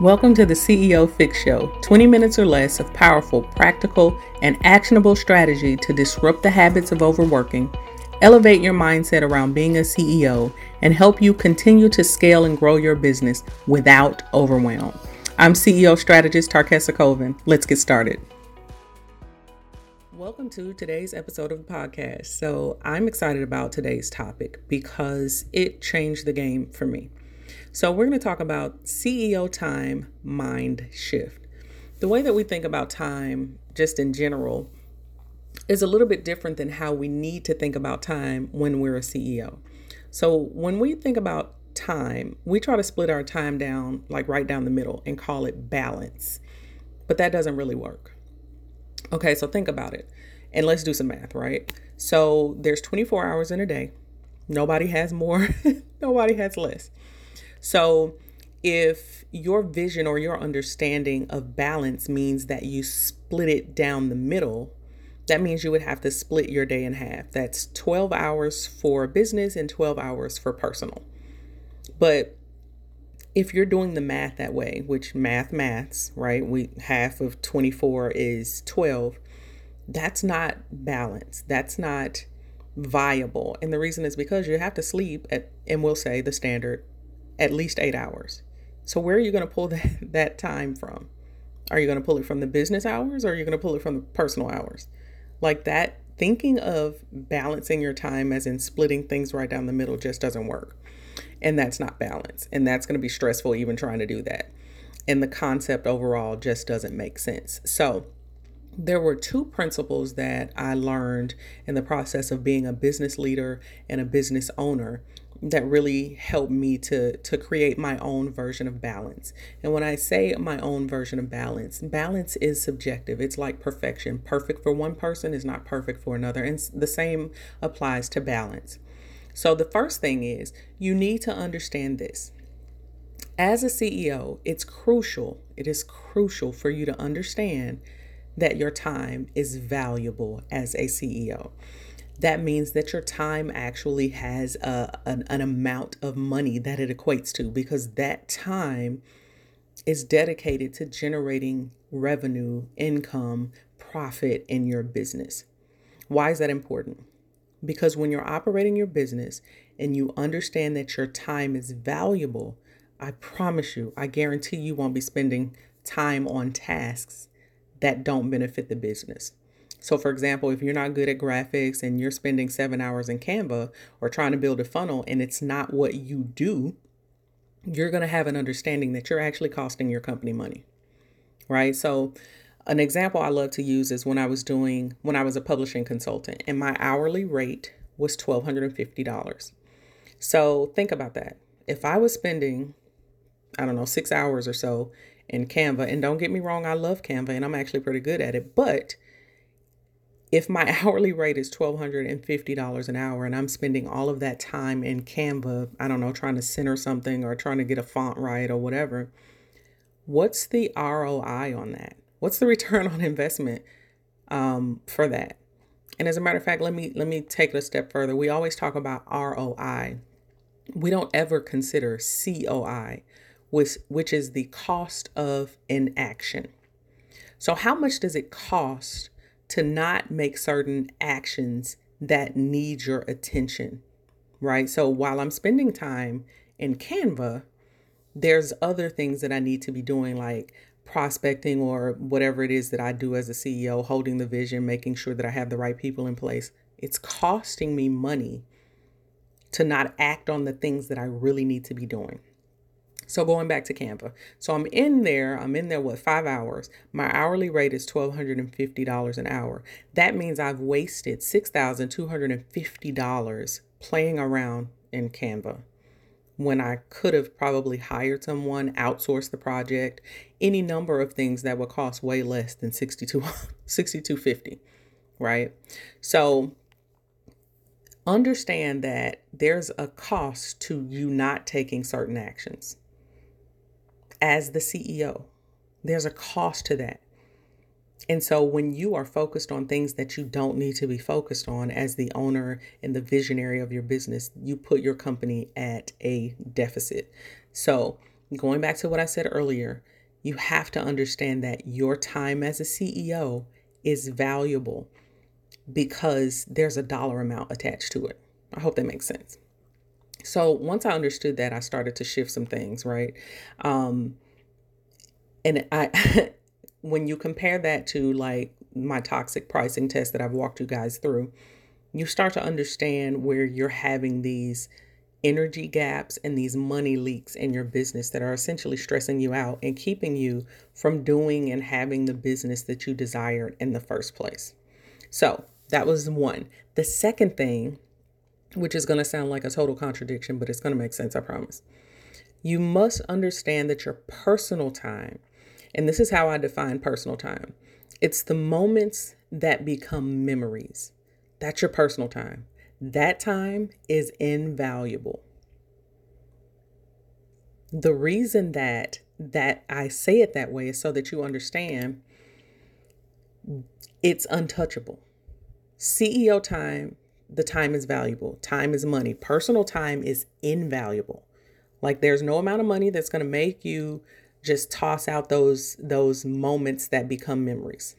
Welcome to the CEO Fix Show 20 minutes or less of powerful, practical, and actionable strategy to disrupt the habits of overworking, elevate your mindset around being a CEO, and help you continue to scale and grow your business without overwhelm. I'm CEO strategist Tarkessa Colvin. Let's get started. Welcome to today's episode of the podcast. So, I'm excited about today's topic because it changed the game for me. So, we're going to talk about CEO time mind shift. The way that we think about time, just in general, is a little bit different than how we need to think about time when we're a CEO. So, when we think about time, we try to split our time down, like right down the middle, and call it balance. But that doesn't really work. Okay, so think about it. And let's do some math, right? So, there's 24 hours in a day. Nobody has more, nobody has less. So, if your vision or your understanding of balance means that you split it down the middle, that means you would have to split your day in half. That's 12 hours for business and 12 hours for personal. But if you're doing the math that way, which math maths, right? We half of 24 is 12. That's not balance. That's not viable. And the reason is because you have to sleep at and we'll say the standard at least eight hours. So where are you going to pull that, that time from? Are you going to pull it from the business hours or are you going to pull it from the personal hours? Like that, thinking of balancing your time as in splitting things right down the middle just doesn't work. And that's not balance. And that's going to be stressful even trying to do that. And the concept overall just doesn't make sense. So, there were two principles that I learned in the process of being a business leader and a business owner that really helped me to to create my own version of balance. And when I say my own version of balance, balance is subjective. It's like perfection. Perfect for one person is not perfect for another. And the same applies to balance. So the first thing is you need to understand this. As a CEO, it's crucial. It is crucial for you to understand that your time is valuable as a CEO that means that your time actually has a, an, an amount of money that it equates to because that time is dedicated to generating revenue, income, profit in your business. Why is that important? Because when you're operating your business and you understand that your time is valuable, I promise you, I guarantee you won't be spending time on tasks that don't benefit the business. So, for example, if you're not good at graphics and you're spending seven hours in Canva or trying to build a funnel and it's not what you do, you're going to have an understanding that you're actually costing your company money, right? So, an example I love to use is when I was doing, when I was a publishing consultant and my hourly rate was $1,250. So, think about that. If I was spending, I don't know, six hours or so in Canva, and don't get me wrong, I love Canva and I'm actually pretty good at it, but if my hourly rate is $1,250 an hour and I'm spending all of that time in Canva, I don't know, trying to center something or trying to get a font right or whatever, what's the ROI on that? What's the return on investment um, for that? And as a matter of fact, let me let me take it a step further. We always talk about ROI. We don't ever consider COI, which which is the cost of inaction. So how much does it cost to not make certain actions that need your attention, right? So while I'm spending time in Canva, there's other things that I need to be doing, like prospecting or whatever it is that I do as a CEO, holding the vision, making sure that I have the right people in place. It's costing me money to not act on the things that I really need to be doing. So going back to Canva. So I'm in there, I'm in there, what, five hours. My hourly rate is $1,250 an hour. That means I've wasted $6,250 playing around in Canva when I could have probably hired someone, outsourced the project, any number of things that would cost way less than 62 6250, right? So understand that there's a cost to you not taking certain actions as the CEO. There's a cost to that. And so when you are focused on things that you don't need to be focused on as the owner and the visionary of your business, you put your company at a deficit. So going back to what I said earlier, you have to understand that your time as a CEO is valuable because there's a dollar amount attached to it. I hope that makes sense. So once I understood that, I started to shift some things, right? Um, and I, when you compare that to like my toxic pricing test that I've walked you guys through, you start to understand where you're having these energy gaps and these money leaks in your business that are essentially stressing you out and keeping you from doing and having the business that you desired in the first place. So that was one. The second thing, which is going to sound like a total contradiction, but it's going to make sense, I promise. You must understand that your personal time, and this is how I define personal time it's the moments that become memories. That's your personal time. That time is invaluable. The reason that that I say it that way is so that you understand it's untouchable. CEO time, the time is valuable. Time is money. Personal time is invaluable. Like there's no amount of money that's going to make you just toss out those those moments that become memories.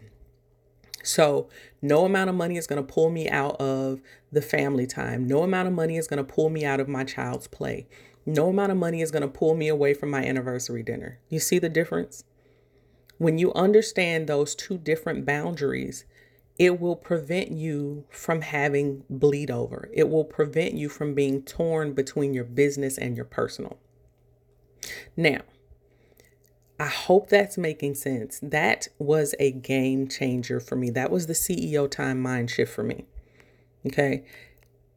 So, no amount of money is going to pull me out of the family time. No amount of money is going to pull me out of my child's play. No amount of money is going to pull me away from my anniversary dinner. You see the difference? When you understand those two different boundaries, it will prevent you from having bleed over. It will prevent you from being torn between your business and your personal. Now, I hope that's making sense. That was a game changer for me. That was the CEO time mind shift for me. Okay.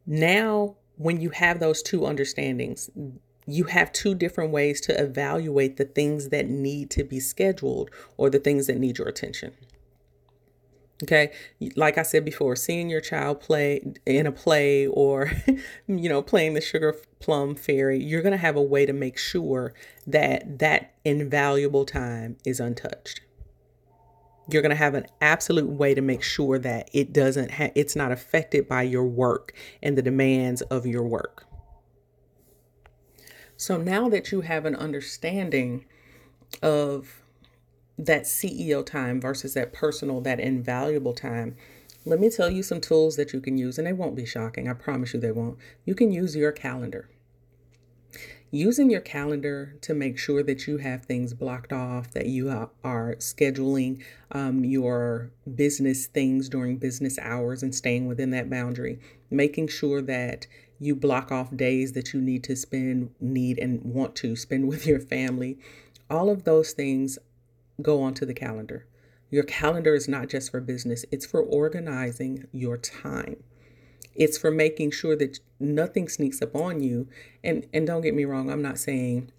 Now, when you have those two understandings, you have two different ways to evaluate the things that need to be scheduled or the things that need your attention. Okay. Like I said before, seeing your child play in a play or, you know, playing the sugar plum fairy, you're going to have a way to make sure that that invaluable time is untouched. You're going to have an absolute way to make sure that it doesn't ha- it's not affected by your work and the demands of your work. So now that you have an understanding of that CEO time versus that personal, that invaluable time, let me tell you some tools that you can use, and they won't be shocking. I promise you they won't. You can use your calendar. Using your calendar to make sure that you have things blocked off, that you are scheduling um, your business things during business hours and staying within that boundary, making sure that you block off days that you need to spend, need, and want to spend with your family. All of those things go onto the calendar. Your calendar is not just for business, it's for organizing your time. It's for making sure that nothing sneaks up on you. And and don't get me wrong, I'm not saying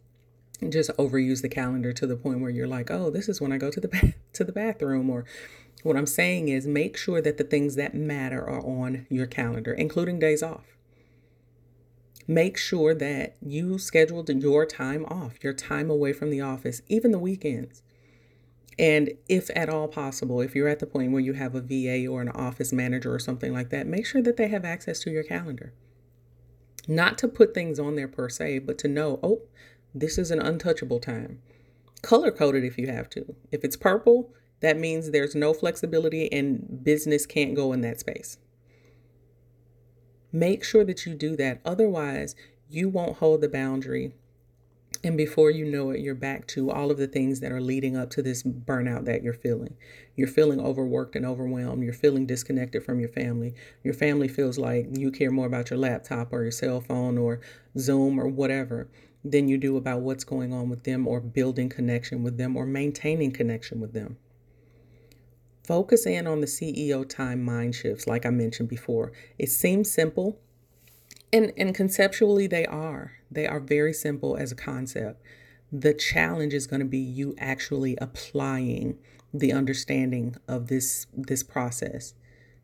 just overuse the calendar to the point where you're like, "Oh, this is when I go to the to the bathroom," or what I'm saying is make sure that the things that matter are on your calendar, including days off. Make sure that you scheduled your time off, your time away from the office, even the weekends. And if at all possible, if you're at the point where you have a VA or an office manager or something like that, make sure that they have access to your calendar. Not to put things on there per se, but to know, oh, this is an untouchable time. Color code it if you have to. If it's purple, that means there's no flexibility and business can't go in that space. Make sure that you do that. Otherwise, you won't hold the boundary and before you know it, you're back to all of the things that are leading up to this burnout that you're feeling. You're feeling overworked and overwhelmed. You're feeling disconnected from your family. Your family feels like you care more about your laptop or your cell phone or Zoom or whatever than you do about what's going on with them or building connection with them or maintaining connection with them. Focus in on the CEO time mind shifts, like I mentioned before. It seems simple, and, and conceptually, they are. They are very simple as a concept. The challenge is going to be you actually applying the understanding of this this process.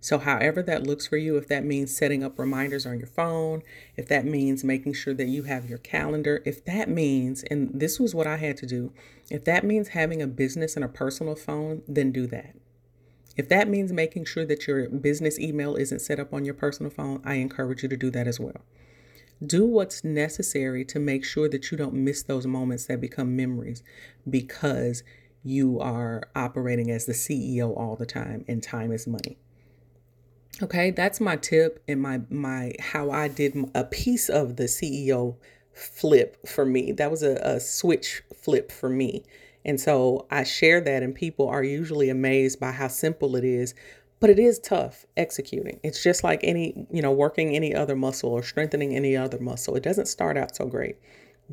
So, however that looks for you, if that means setting up reminders on your phone, if that means making sure that you have your calendar, if that means, and this was what I had to do, if that means having a business and a personal phone, then do that. If that means making sure that your business email isn't set up on your personal phone, I encourage you to do that as well. Do what's necessary to make sure that you don't miss those moments that become memories because you are operating as the CEO all the time and time is money. Okay, that's my tip and my my how I did a piece of the CEO flip for me. That was a, a switch flip for me. And so I share that, and people are usually amazed by how simple it is, but it is tough executing. It's just like any, you know, working any other muscle or strengthening any other muscle. It doesn't start out so great.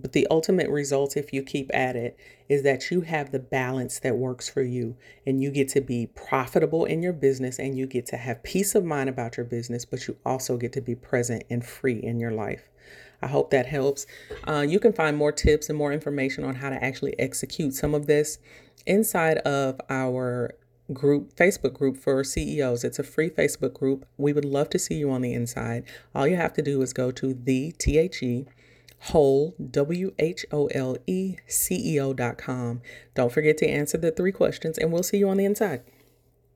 But the ultimate result, if you keep at it, is that you have the balance that works for you and you get to be profitable in your business and you get to have peace of mind about your business, but you also get to be present and free in your life. I hope that helps. Uh, you can find more tips and more information on how to actually execute some of this inside of our group Facebook group for CEOs. It's a free Facebook group. We would love to see you on the inside. All you have to do is go to the THE whole W H O L E C E O dot com. Don't forget to answer the three questions and we'll see you on the inside.